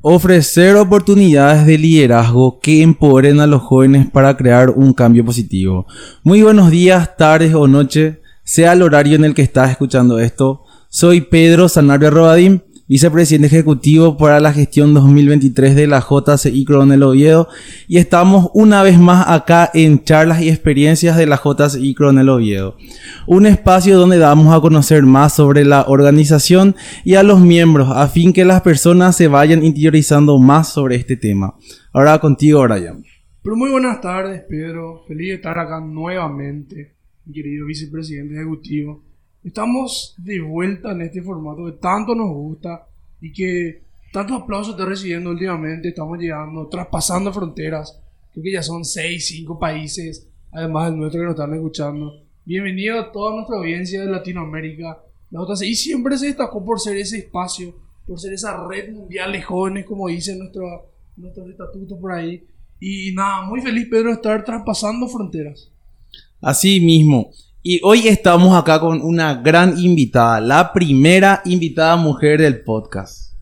Ofrecer oportunidades de liderazgo que empoderen a los jóvenes para crear un cambio positivo. Muy buenos días, tardes o noche, sea el horario en el que estás escuchando esto. Soy Pedro Sanabria Robadim vicepresidente ejecutivo para la gestión 2023 de la JCI Coronel Oviedo y estamos una vez más acá en charlas y experiencias de la JCI Coronel Oviedo, un espacio donde damos a conocer más sobre la organización y a los miembros a fin que las personas se vayan interiorizando más sobre este tema. Ahora contigo, Brian. Pero muy buenas tardes, Pedro. Feliz de estar acá nuevamente, mi querido vicepresidente ejecutivo Estamos de vuelta en este formato que tanto nos gusta y que tantos aplausos está recibiendo últimamente. Estamos llegando, traspasando fronteras. Creo que ya son 6, 5 países, además del nuestro que nos están escuchando. Bienvenido a toda nuestra audiencia de Latinoamérica. La JCI siempre se destacó por ser ese espacio, por ser esa red mundial de jóvenes, como dice nuestro, nuestro estatuto por ahí. Y nada, muy feliz, Pedro, de estar traspasando fronteras. Así mismo. Y hoy estamos acá con una gran invitada, la primera invitada mujer del podcast.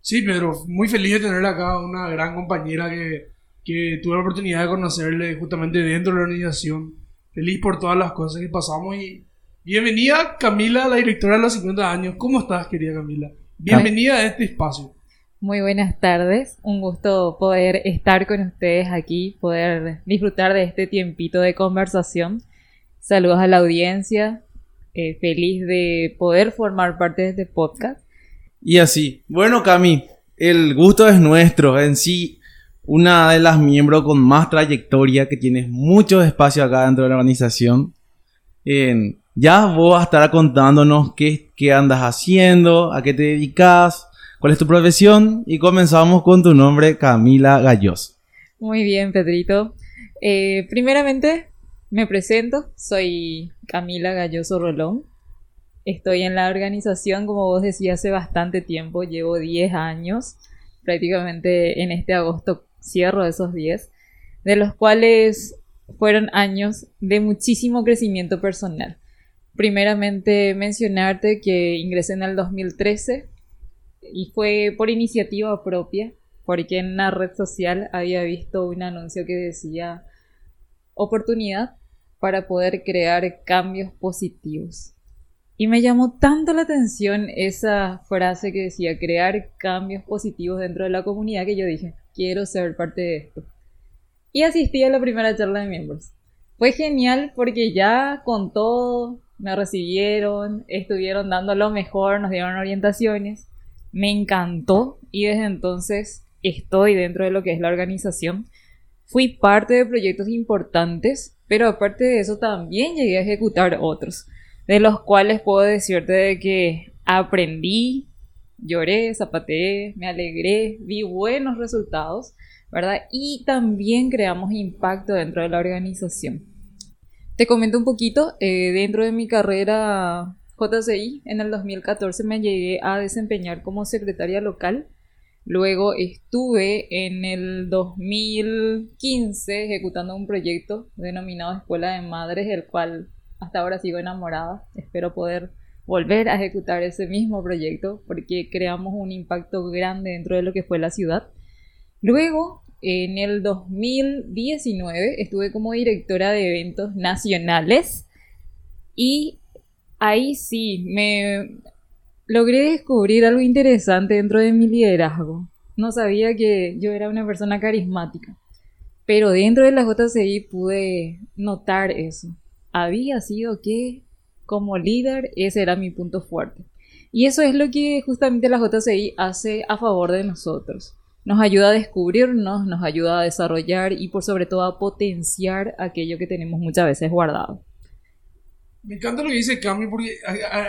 Sí, Pedro, muy feliz de tener acá una gran compañera que, que tuve la oportunidad de conocerle justamente dentro de la organización. Feliz por todas las cosas que pasamos y bienvenida Camila, la directora de los 50 años. ¿Cómo estás, querida Camila? Bienvenida a este espacio. Muy buenas tardes, un gusto poder estar con ustedes aquí, poder disfrutar de este tiempito de conversación. Saludos a la audiencia, eh, feliz de poder formar parte de este podcast. Y así, bueno Cami, el gusto es nuestro, en sí, una de las miembros con más trayectoria, que tienes mucho espacio acá dentro de la organización. ya vos vas a estar contándonos qué, qué andas haciendo, a qué te dedicas ¿Cuál es tu profesión? Y comenzamos con tu nombre, Camila Gallos. Muy bien, Pedrito. Eh, primeramente, me presento. Soy Camila Galloso Rolón. Estoy en la organización, como vos decías, hace bastante tiempo. Llevo 10 años. Prácticamente en este agosto cierro esos 10. De los cuales fueron años de muchísimo crecimiento personal. Primeramente mencionarte que ingresé en el 2013 y fue por iniciativa propia, porque en una red social había visto un anuncio que decía oportunidad para poder crear cambios positivos. Y me llamó tanto la atención esa frase que decía crear cambios positivos dentro de la comunidad que yo dije, quiero ser parte de esto. Y asistí a la primera charla de miembros. Fue genial porque ya con todo me recibieron, estuvieron dando lo mejor, nos dieron orientaciones me encantó y desde entonces estoy dentro de lo que es la organización. Fui parte de proyectos importantes, pero aparte de eso también llegué a ejecutar otros, de los cuales puedo decirte de que aprendí, lloré, zapateé, me alegré, vi buenos resultados, ¿verdad? Y también creamos impacto dentro de la organización. Te comento un poquito, eh, dentro de mi carrera JCI, en el 2014 me llegué a desempeñar como secretaria local. Luego estuve en el 2015 ejecutando un proyecto denominado Escuela de Madres, del cual hasta ahora sigo enamorada. Espero poder volver a ejecutar ese mismo proyecto porque creamos un impacto grande dentro de lo que fue la ciudad. Luego, en el 2019, estuve como directora de eventos nacionales y ahí sí, me logré descubrir algo interesante dentro de mi liderazgo. No sabía que yo era una persona carismática, pero dentro de la JCI pude notar eso. Había sido que como líder ese era mi punto fuerte. Y eso es lo que justamente la JCI hace a favor de nosotros. Nos ayuda a descubrirnos, nos ayuda a desarrollar y por sobre todo a potenciar aquello que tenemos muchas veces guardado. Me encanta lo que dice Cami porque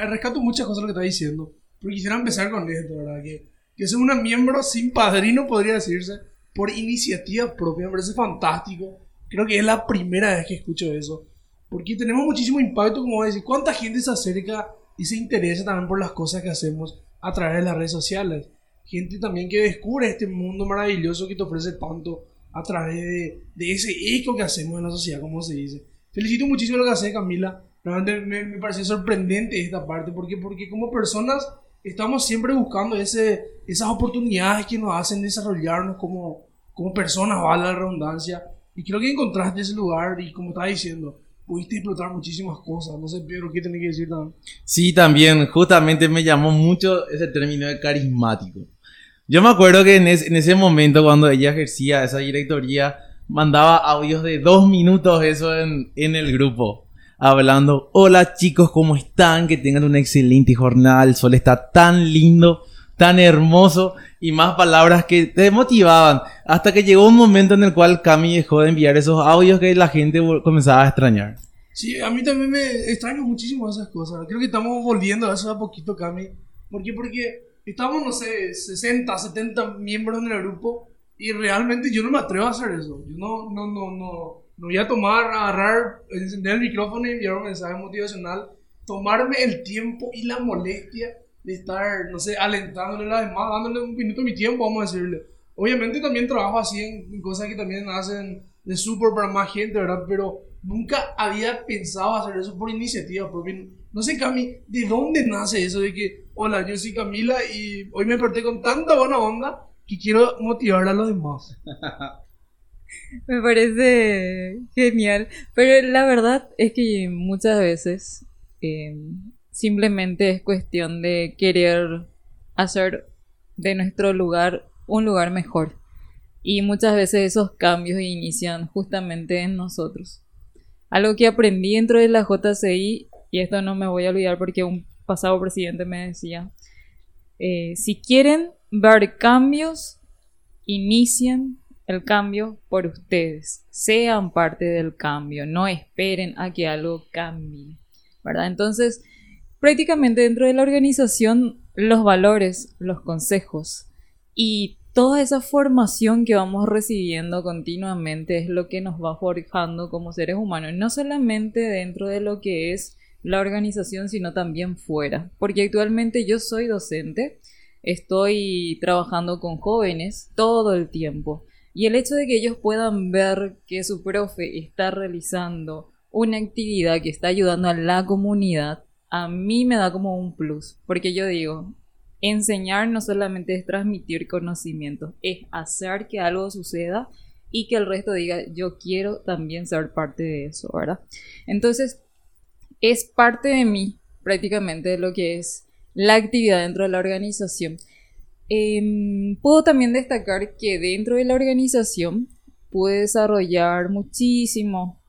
rescato muchas cosas lo que está diciendo. Pero quisiera empezar con esto, ¿verdad? Que, que es una miembro sin padrino, podría decirse, por iniciativa propia. Me parece fantástico. Creo que es la primera vez que escucho eso. Porque tenemos muchísimo impacto, como decir, cuánta gente se acerca y se interesa también por las cosas que hacemos a través de las redes sociales. Gente también que descubre este mundo maravilloso que te ofrece tanto a través de, de ese eco que hacemos en la sociedad, como se dice. Felicito muchísimo lo que hace Camila Realmente me, me parece sorprendente esta parte, porque, porque como personas estamos siempre buscando ese, esas oportunidades que nos hacen desarrollarnos como, como personas, vale la redundancia. Y creo que encontraste ese lugar y como estaba diciendo, pudiste explotar muchísimas cosas. No sé, Pedro, ¿qué tenés que decir también? Sí, también, justamente me llamó mucho ese término de carismático. Yo me acuerdo que en, en ese momento, cuando ella ejercía esa directoría, mandaba audios de dos minutos eso en, en el grupo hablando, hola chicos, ¿cómo están? Que tengan una excelente jornada, el sol está tan lindo, tan hermoso y más palabras que te motivaban. Hasta que llegó un momento en el cual Cami dejó de enviar esos audios que la gente comenzaba a extrañar. Sí, a mí también me extraño muchísimo esas cosas. Creo que estamos volviendo a eso a poquito, Cami. ¿Por qué? Porque estamos, no sé, 60, 70 miembros en el grupo y realmente yo no me atrevo a hacer eso. Yo no, no, no, no no voy a tomar, agarrar, encender el micrófono y enviar un mensaje motivacional, tomarme el tiempo y la molestia de estar, no sé, alentándole a las demás, dándole un minuto de mi tiempo, vamos a decirle. Obviamente también trabajo así en, cosas que también hacen de súper para más gente, ¿verdad? Pero nunca había pensado hacer eso por iniciativa propia. No sé, Cami, ¿de dónde nace eso de que, hola, yo soy Camila y hoy me desperté con tanta buena onda que quiero motivar a los demás? Me parece genial. Pero la verdad es que muchas veces em, simplemente es cuestión de querer hacer de nuestro lugar un lugar mejor. Y muchas veces esos cambios inician justamente en nosotros. Algo que aprendí dentro de la JCI, y esto no me voy a olvidar porque un pasado presidente me decía, eh, si quieren ver cambios, inicien el cambio por ustedes. Sean parte del cambio, no esperen a que algo cambie, ¿verdad? Entonces, prácticamente dentro de la organización, los valores, los consejos y toda esa formación que vamos recibiendo continuamente es lo que nos va forjando como seres humanos, no solamente dentro de lo que es la organización, sino también fuera, porque actualmente yo soy docente, estoy trabajando con jóvenes todo el tiempo y el hecho de que ellos puedan ver que su profe está realizando una actividad que está ayudando a la comunidad, a mí me da como un plus, porque yo digo, enseñar no solamente es transmitir conocimiento, es hacer que algo suceda y que el resto diga, yo quiero también ser parte de eso, ¿verdad? Entonces, es parte de mí prácticamente de lo que es la actividad dentro de la organización. Em, puedo también destacar que dentro de la organización pude desarrollar muchísimo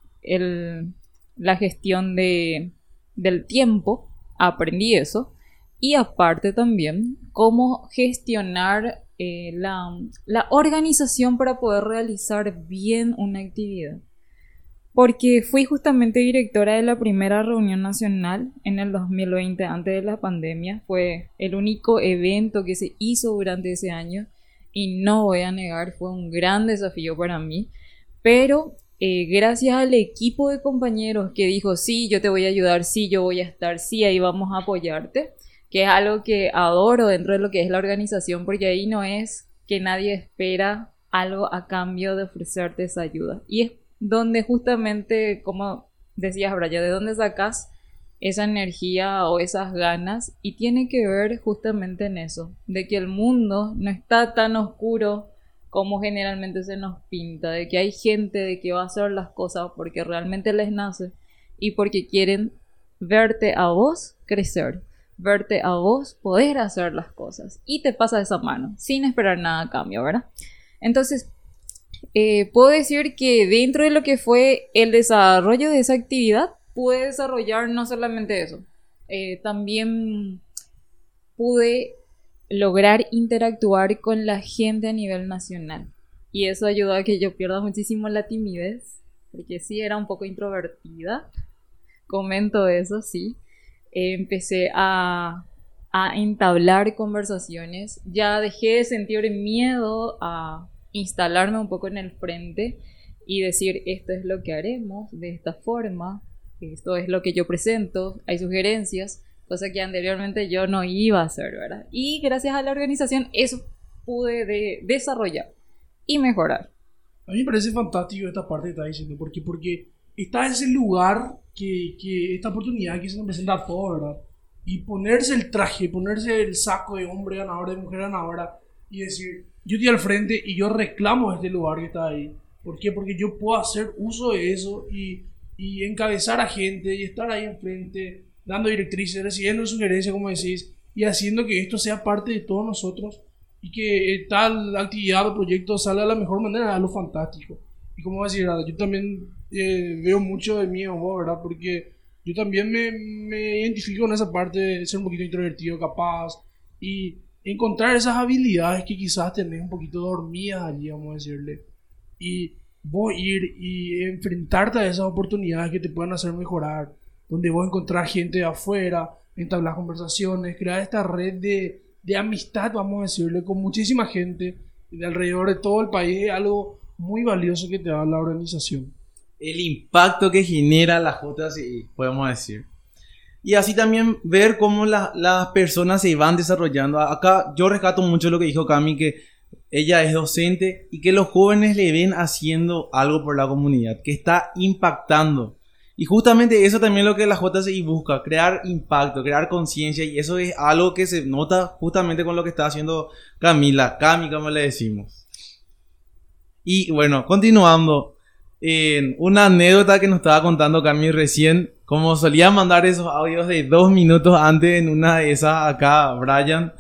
la gestión de, del tiempo, aprendí eso, y aparte también cómo gestionar eh, la, la organización para poder realizar bien una actividad porque fui justamente directora de la primera reunión nacional en el 2020, antes de la pandemia. Fue el único evento que se hizo durante ese año y no voy a negar, fue un gran desafío para mí, pero eh, gracias al equipo de compañeros que dijo, sí, yo te voy a ayudar, sí, yo voy a estar, sí, ahí vamos a apoyarte, que es algo que adoro dentro de lo que es la organización, porque ahí no es que nadie espera algo a cambio de ofrecerte esa ayuda. Y es donde justamente, como decías, Brian, ¿de dónde sacas esa energía o esas ganas? Y tiene que ver justamente en eso, de que el mundo no está tan oscuro como generalmente se nos pinta, de que hay gente de que va a hacer las cosas porque realmente les nace y porque quieren verte a vos crecer, verte a vos poder hacer las cosas y te pasa esa mano sin esperar nada a cambio, ¿verdad? Entonces, eh, puedo decir que dentro de lo que fue el desarrollo de esa actividad, pude desarrollar no solamente eso, eh, también pude lograr interactuar con la gente a nivel nacional. Y eso ayudó a que yo pierda muchísimo la timidez, porque sí era un poco introvertida. Comento eso, sí. empecé a, a entablar conversaciones. Ya dejé de sentir miedo a instalarme un poco en el frente y decir esto es lo que haremos de esta forma, esto es lo que yo presento, hay sugerencias, cosa que anteriormente yo no iba a hacer, ¿verdad? Y gracias a la organización eso pude desarrollar y mejorar. A mí me parece fantástico esta parte que está diciendo, porque, porque está ese lugar que, que esta oportunidad que se nos presenta a todos, ¿verdad? y ponerse el traje, ponerse el saco de hombre ganador, de mujer ganadora y decir, yo estoy al frente y yo reclamo este lugar que está ahí. ¿Por qué? Porque yo puedo hacer uso de eso y, y encabezar a gente y estar ahí enfrente, dando directrices, recibiendo sugerencias, como decís, y haciendo que esto sea parte de todos nosotros y que tal actividad o proyecto salga de la mejor manera, a lo fantástico. Y como decir, yo también eh, veo mucho de mí vos, ¿verdad? Porque yo también me, me identifico en esa parte de ser un poquito introvertido, capaz, y encontrar esas habilidades que quizás tenés un poquito dormidas allí, vamos a decirle. Y vos ir y enfrentarte a esas oportunidades que te puedan hacer mejorar, donde vos encontrar gente de afuera, entablar conversaciones, crear esta red de, de amistad, vamos a decirle, con muchísima gente de alrededor de todo el país, es algo muy valioso que te da la organización. El impacto que genera la JCI, podemos decir. Y así también ver cómo las personas se van desarrollando. Acá yo rescato mucho lo que dijo Cami, que ella es docente y que los jóvenes le ven haciendo algo por la comunidad, que está impactando. Y justamente eso también es lo que la JCI busca, crear impacto, crear conciencia y eso es algo que se nota justamente con lo que está haciendo Camila, Cami como le decimos. Y bueno, continuando, en una anécdota que nos estaba contando Cami recién, como solía mandar esos audios de dos minutos antes en una de esas acá, Brian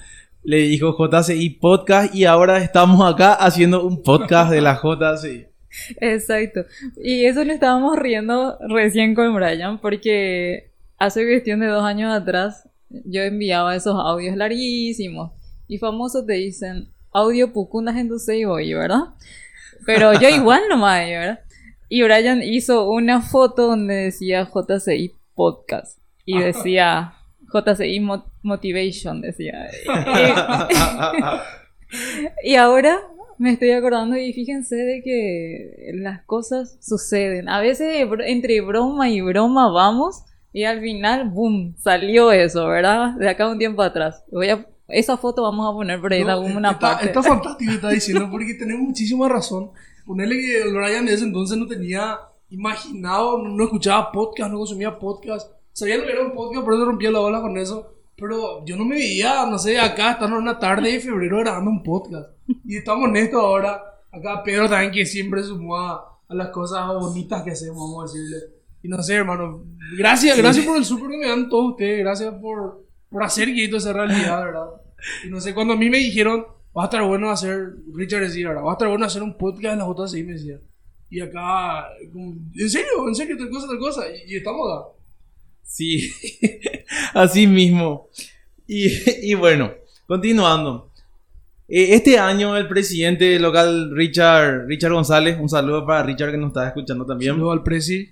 le dijo JCI Podcast y ahora estamos acá haciendo un podcast de la JCI. Exacto. Y eso le estábamos riendo recién con Brian porque hace cuestión de dos años atrás yo enviaba esos audios larguísimos y famosos te dicen audio pucunas en tu hoy, ¿verdad? Pero yo igual nomás, ¿verdad? Y Brian hizo una foto donde decía JCI Podcast y decía JCI Motivation, decía. y ahora me estoy acordando y fíjense de que las cosas suceden. A veces entre broma y broma vamos y al final, boom, salió eso, ¿verdad? De acá un tiempo atrás. Voy a, esa foto vamos a poner por ahí no, una está, parte. Está fantástico, está diciendo, porque tenés muchísima razón. Ponerle que Brian de ese entonces no tenía imaginado, no escuchaba podcast, no consumía podcast. Sabía lo que era un podcast, por eso rompía la bola con eso. Pero yo no me veía, no sé, acá estando una tarde de febrero grabando un podcast. Y estamos en esto ahora. Acá Pedro también que siempre sumó a, las cosas bonitas que hacemos, vamos a decirle. Y no sé, hermano. Gracias, gracias por el super que me dan todos ustedes. Gracias por, por hacer que esto sea realidad, ¿verdad? Y no sé, cuando a mí me dijeron, va a estar bueno hacer, Richard decía, ¿verdad? Va a estar bueno hacer un podcast en las otras me decía. Y acá, en serio, en serio, tal cosa, tal cosa. Y, estamos acá. Sí, así mismo. Y, y bueno, continuando. Eh, este año el presidente local Richard, Richard González, un saludo para Richard que nos está escuchando también. Saludo al presi.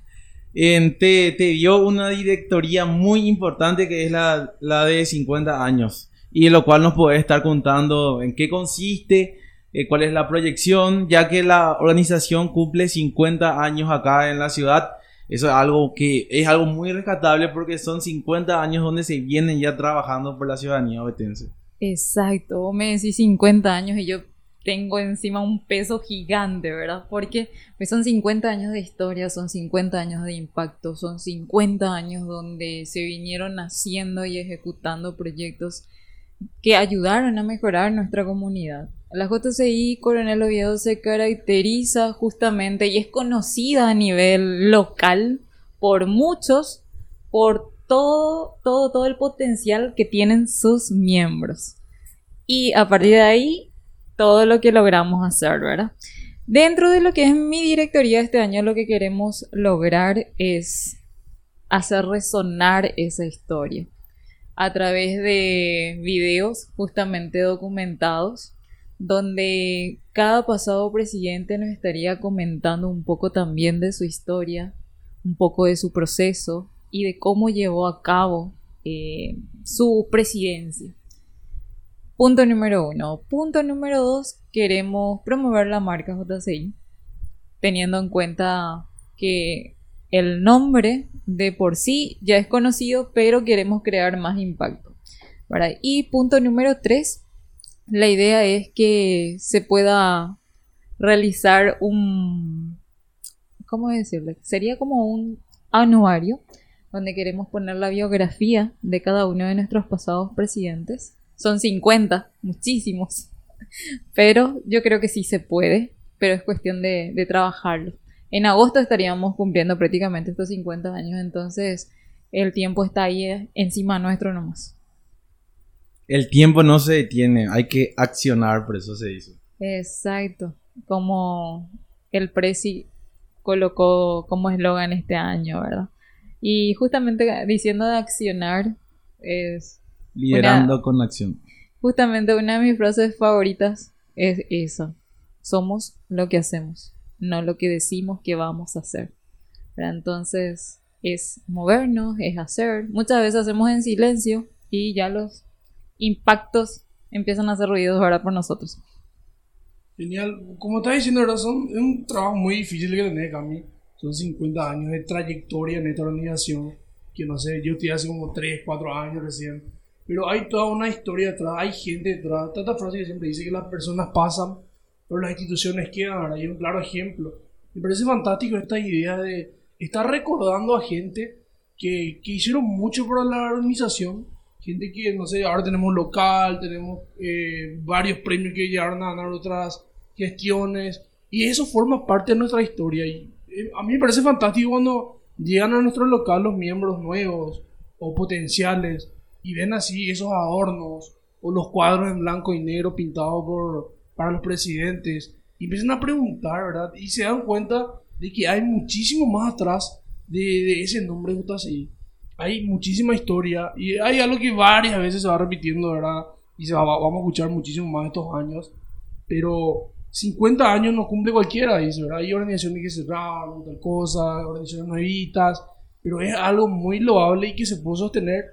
te, te, dio una directoría muy importante que es la, la, de 50 años y en lo cual nos puede estar contando en qué consiste, eh, cuál es la proyección, ya que la organización cumple 50 años acá en la ciudad. Eso es algo que es algo muy rescatable porque son 50 años donde se vienen ya trabajando por la ciudadanía obetense. Exacto, vos me decís 50 años y yo tengo encima un peso gigante, ¿verdad? Porque pues son 50 años de historia, son 50 años de impacto, son 50 años donde se vinieron haciendo y ejecutando proyectos que ayudaron a mejorar nuestra comunidad. La JCI Coronel Oviedo se caracteriza justamente y es conocida a nivel local por muchos por todo, todo, todo el potencial que tienen sus miembros. Y a partir de ahí, todo lo que logramos hacer, ¿verdad? Dentro de lo que es mi directoría este año, lo que queremos lograr es hacer resonar esa historia a través de videos justamente documentados, donde cada pasado presidente nos estaría comentando un poco también de su historia, un poco de su proceso, y de cómo llevó a cabo eh, su presidencia. Punto número uno. Punto número dos, queremos promover la marca JCI, teniendo en cuenta que el nombre de por sí ya es conocido, pero queremos crear más impacto. Y punto número tres, la idea es que se pueda realizar un, ¿cómo decirle? Sería como un anuario donde queremos poner la biografía de cada uno de nuestros pasados presidentes. Son 50, muchísimos. Pero yo creo que sí se puede, pero es cuestión de, de trabajarlo. En agosto estaríamos cumpliendo prácticamente estos 50 años, entonces el tiempo está ahí eh, encima nuestro nomás. El tiempo no se detiene, hay que accionar, por eso se dice. Exacto, como el Prezi colocó como eslogan este año, ¿verdad? Y justamente diciendo de accionar es... Liderando con acción. Justamente una de mis frases favoritas es eso. Somos lo que hacemos, no lo que decimos que vamos a hacer. Entonces es movernos, es hacer. Muchas veces hacemos en silencio y ya los impactos empiezan a hacer ruidos ahora por nosotros. Genial. Como estás diciendo, ¿verdad? Son, es un trabajo muy difícil que tenés, Cami. Son 50 años de trayectoria en esta organización. Que no sé, yo estoy hace como 3, 4 años recién. Pero hay toda una historia detrás, hay gente detrás. Tanta frase que siempre dice que las personas pasan, pero las instituciones quedan. ¿verdad? Y un claro ejemplo. Me parece fantástico esta idea de estar recordando a gente que, que hicieron mucho por la organización gente que, no sé, ahora tenemos local, tenemos eh, varios premios que llegaron a ganar otras gestiones, y eso forma parte de nuestra historia. Eh, a mí me parece fantástico cuando llegan a nuestro local los miembros nuevos o potenciales y ven así esos adornos o los cuadros en blanco y negro pintados por, para los presidentes y empiezan a preguntar, ¿verdad? Y se dan cuenta de que hay muchísimo más atrás de, de ese nombre así hay muchísima historia y hay algo que varias veces se va repitiendo, ¿verdad? Y se va, vamos a escuchar muchísimo más estos años. Pero 50 años no cumple cualquiera, dice, ¿verdad? Hay organizaciones que cerraron, tal cosa, organizaciones nuevitas, pero es algo muy loable y que se puede sostener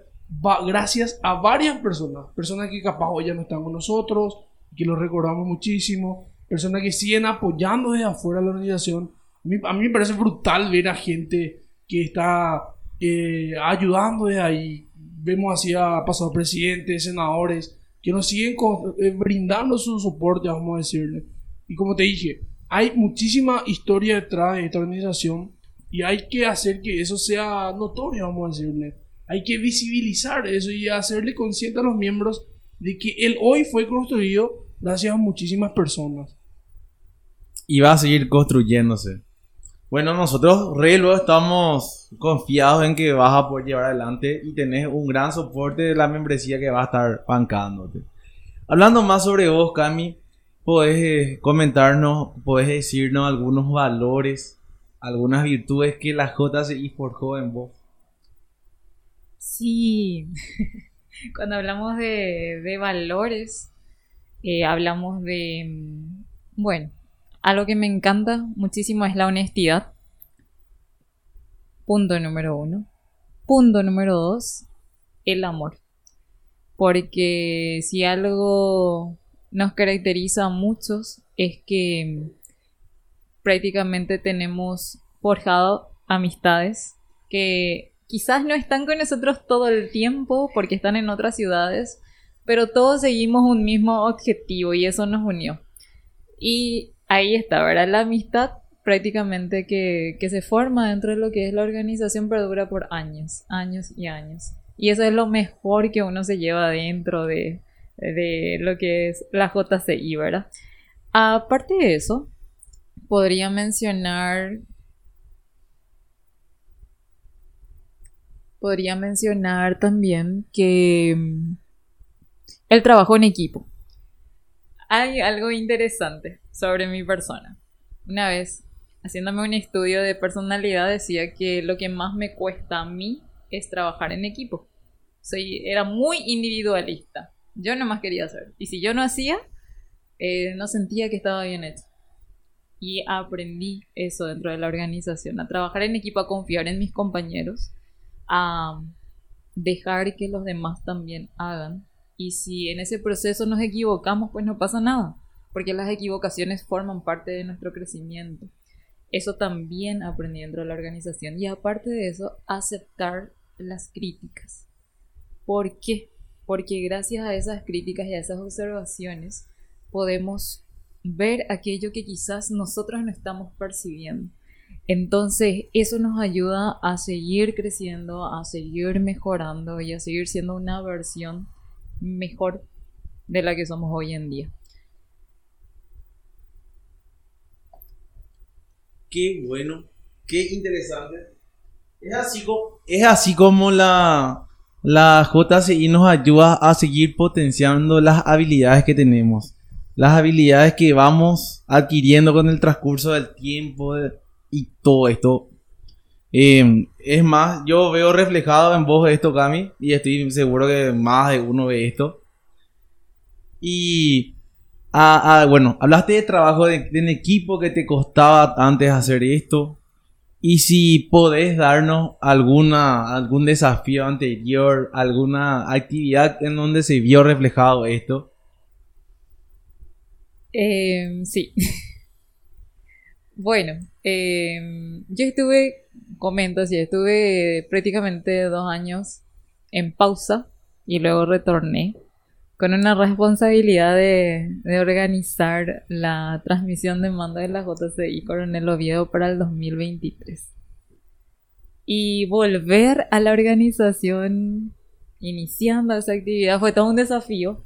gracias a varias personas. Personas que capaz hoy ya no están con nosotros, que los recordamos muchísimo, personas que siguen apoyando desde afuera la organización. A mí, a mí me parece brutal ver a gente que está eh, ayudando de ahí. Vemos así a pasados presidentes, senadores, que nos siguen eh, brindando su soporte, vamos a decirle. Y como te dije, hay muchísima historia detrás de esta organización y hay que hacer que eso sea notorio, vamos a decirle. Hay que visibilizar eso y hacerle consciente a los miembros de que el hoy fue construido gracias a muchísimas personas. Y va a seguir construyéndose. Bueno, nosotros, Rey, luego estamos confiados en que vas a poder llevar adelante y tenés un gran soporte de la membresía que va a estar bancándote. Hablando más sobre vos, Cami, podés eh, comentarnos, podés decirnos algunos valores, algunas virtudes que la JCI forjó en vos. Sí, cuando hablamos de, valores, eh, hablamos de, mm, bueno, algo que me encanta muchísimo es la honestidad. Punto número uno. Punto número dos, el amor. Porque si algo nos caracteriza a muchos es que prácticamente tenemos forjado amistades que quizás no están con nosotros todo el tiempo porque están en otras ciudades, pero todos seguimos un mismo objetivo y eso nos unió. Y ahí está, ¿verdad? La amistad prácticamente que, se forma dentro de lo que es la organización perdura por años, años y años. Y eso es lo mejor que uno se lleva dentro de, de lo que es la JCI, ¿verdad? Aparte de eso, podría mencionar... Podría mencionar también que mm, el trabajo en equipo. Hay algo interesante sobre mi persona. Una vez, haciéndome un estudio de personalidad, decía que lo que más me cuesta a mí es trabajar en equipo. Soy, era muy individualista. Yo no más quería hacer. Y si yo no hacía, eh, no sentía que estaba bien hecho. Y aprendí eso dentro de la organización, a trabajar en equipo, a confiar en mis compañeros, a dejar que los demás también hagan. Y si en ese proceso nos equivocamos, pues no pasa nada porque las equivocaciones forman parte de nuestro crecimiento. Eso también aprendí dentro de la organización. Y aparte de eso, aceptar las críticas. ¿Por qué? Porque gracias a esas críticas y a esas observaciones podemos ver aquello que quizás nosotros no estamos percibiendo. Entonces, eso nos ayuda a seguir creciendo, a seguir mejorando y a seguir siendo una versión mejor de la que somos hoy en día. Qué bueno, qué interesante. Es así como, es así como la, la JCI nos ayuda a seguir potenciando las habilidades que tenemos. Las habilidades que vamos adquiriendo con el transcurso del tiempo y todo esto. Eh, es más, yo veo reflejado en vos esto, Cami, y estoy seguro que más de uno ve esto. Y, ah, ah, bueno, hablaste de trabajo de, en equipo que te costaba antes hacer esto. Y si podés darnos alguna, algún desafío anterior, alguna actividad en donde se vio reflejado esto. Eh, sí. bueno, eh, yo estuve, comento así, estuve prácticamente dos años en pausa y luego retorné con una responsabilidad de, organizar la transmisión de mando de la JCI Coronel Oviedo para el 2023. Y volver a la organización iniciando esa actividad fue todo un desafío,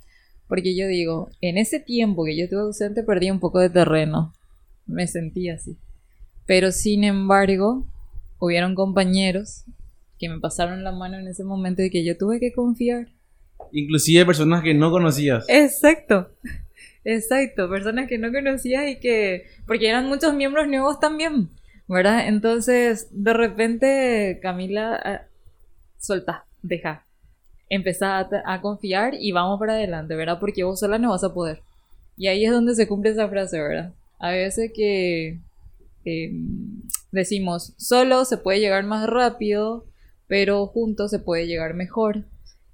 porque yo digo, en ese tiempo que yo estuve ausente perdí un poco de terreno, me sentí así. Pero sin embargo, hubieron compañeros que me pasaron la mano en ese momento y que yo tuve que confiar Inclusive personas que no conocías. Exacto. Exacto, personas que no conocías y que... Porque eran muchos miembros nuevos también, ¿verdad? Entonces, de repente, Camila, ah, suelta, deja. Empezá a, confiar y vamos para adelante, ¿verdad? Porque vos sola no vas a poder. Y ahí es donde se cumple esa frase, ¿verdad? A veces que em, decimos, solo se puede llegar más rápido, pero juntos se puede llegar mejor.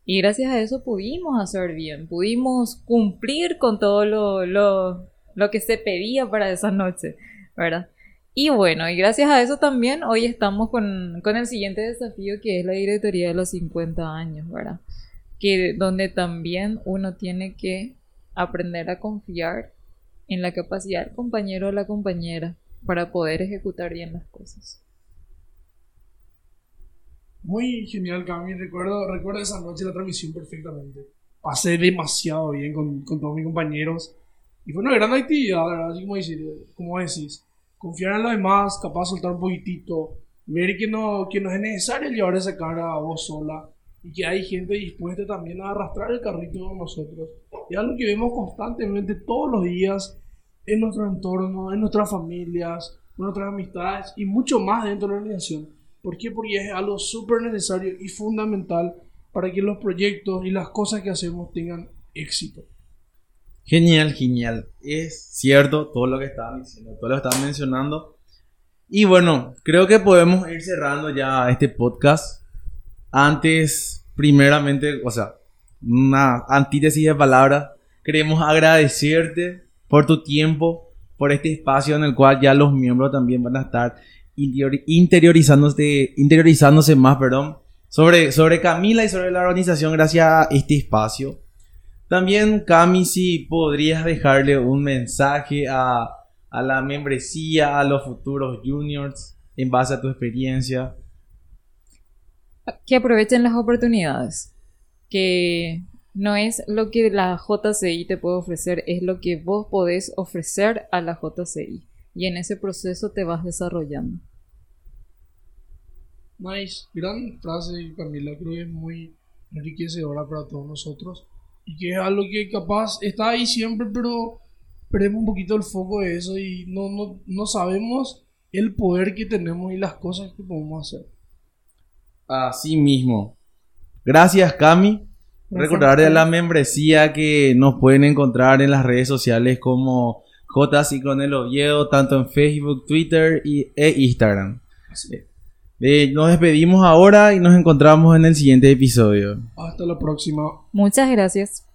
Y gracias a eso pudimos hacer bien, pudimos cumplir con todo lo, lo, lo que se pedía para esa noche, ¿verdad? Y bueno, y gracias a eso también hoy estamos con, con, el siguiente desafío que es la directoría de los 50 años, ¿verdad? Que donde también uno tiene que aprender a confiar en la capacidad del compañero o la compañera para poder ejecutar bien las cosas. Muy genial, Cami. Recuerdo, recuerdo esa noche la transmisión perfectamente. Pasé demasiado bien con, con todos mis compañeros. Y fue una gran actividad, ¿verdad? Así como, decir, como decís. Confiar en los demás, capaz de soltar un poquitito. Ver que no, que no es necesario llevar esa cara a vos sola. Y que hay gente dispuesta también a arrastrar el carrito con nosotros. Y algo que vemos constantemente todos los días en nuestro entorno, en nuestras familias, en nuestras amistades y mucho más dentro de la organización ¿Por qué? Porque es algo súper necesario y fundamental para que los proyectos y las cosas que hacemos tengan éxito. Genial, genial. Es cierto todo lo que estaban diciendo, todo lo que estaban mencionando. Y bueno, creo que podemos ir cerrando ya este podcast. Antes, primeramente, o sea, una antítesis de palabras. Queremos agradecerte por tu tiempo, por este espacio en el cual ya los miembros también van a estar interiorizándose, interiorizándose más, perdón, sobre, sobre Camila y sobre la organización gracias a este espacio. También, Cami, si podrías dejarle un mensaje a, a la membresía, a los futuros juniors, en base a tu experiencia. Que aprovechen las oportunidades. Que no es lo que la JCI te puede ofrecer, es lo que vos podés ofrecer a la JCI y en ese proceso te vas desarrollando. Nice, gran frase Camila, creo que es muy enriquecedora para todos nosotros y que es algo que capaz está ahí siempre, pero perdemos un poquito el foco de eso y no, no, no sabemos el poder que tenemos y las cosas que podemos hacer. Así mismo. Gracias, Cami. Recordarle a la membresía que nos pueden encontrar en las redes sociales como J. con el Oviedo, tanto en Facebook, Twitter y, e Instagram. Eh, nos despedimos ahora y nos encontramos en el siguiente episodio. Hasta la próxima. Muchas gracias.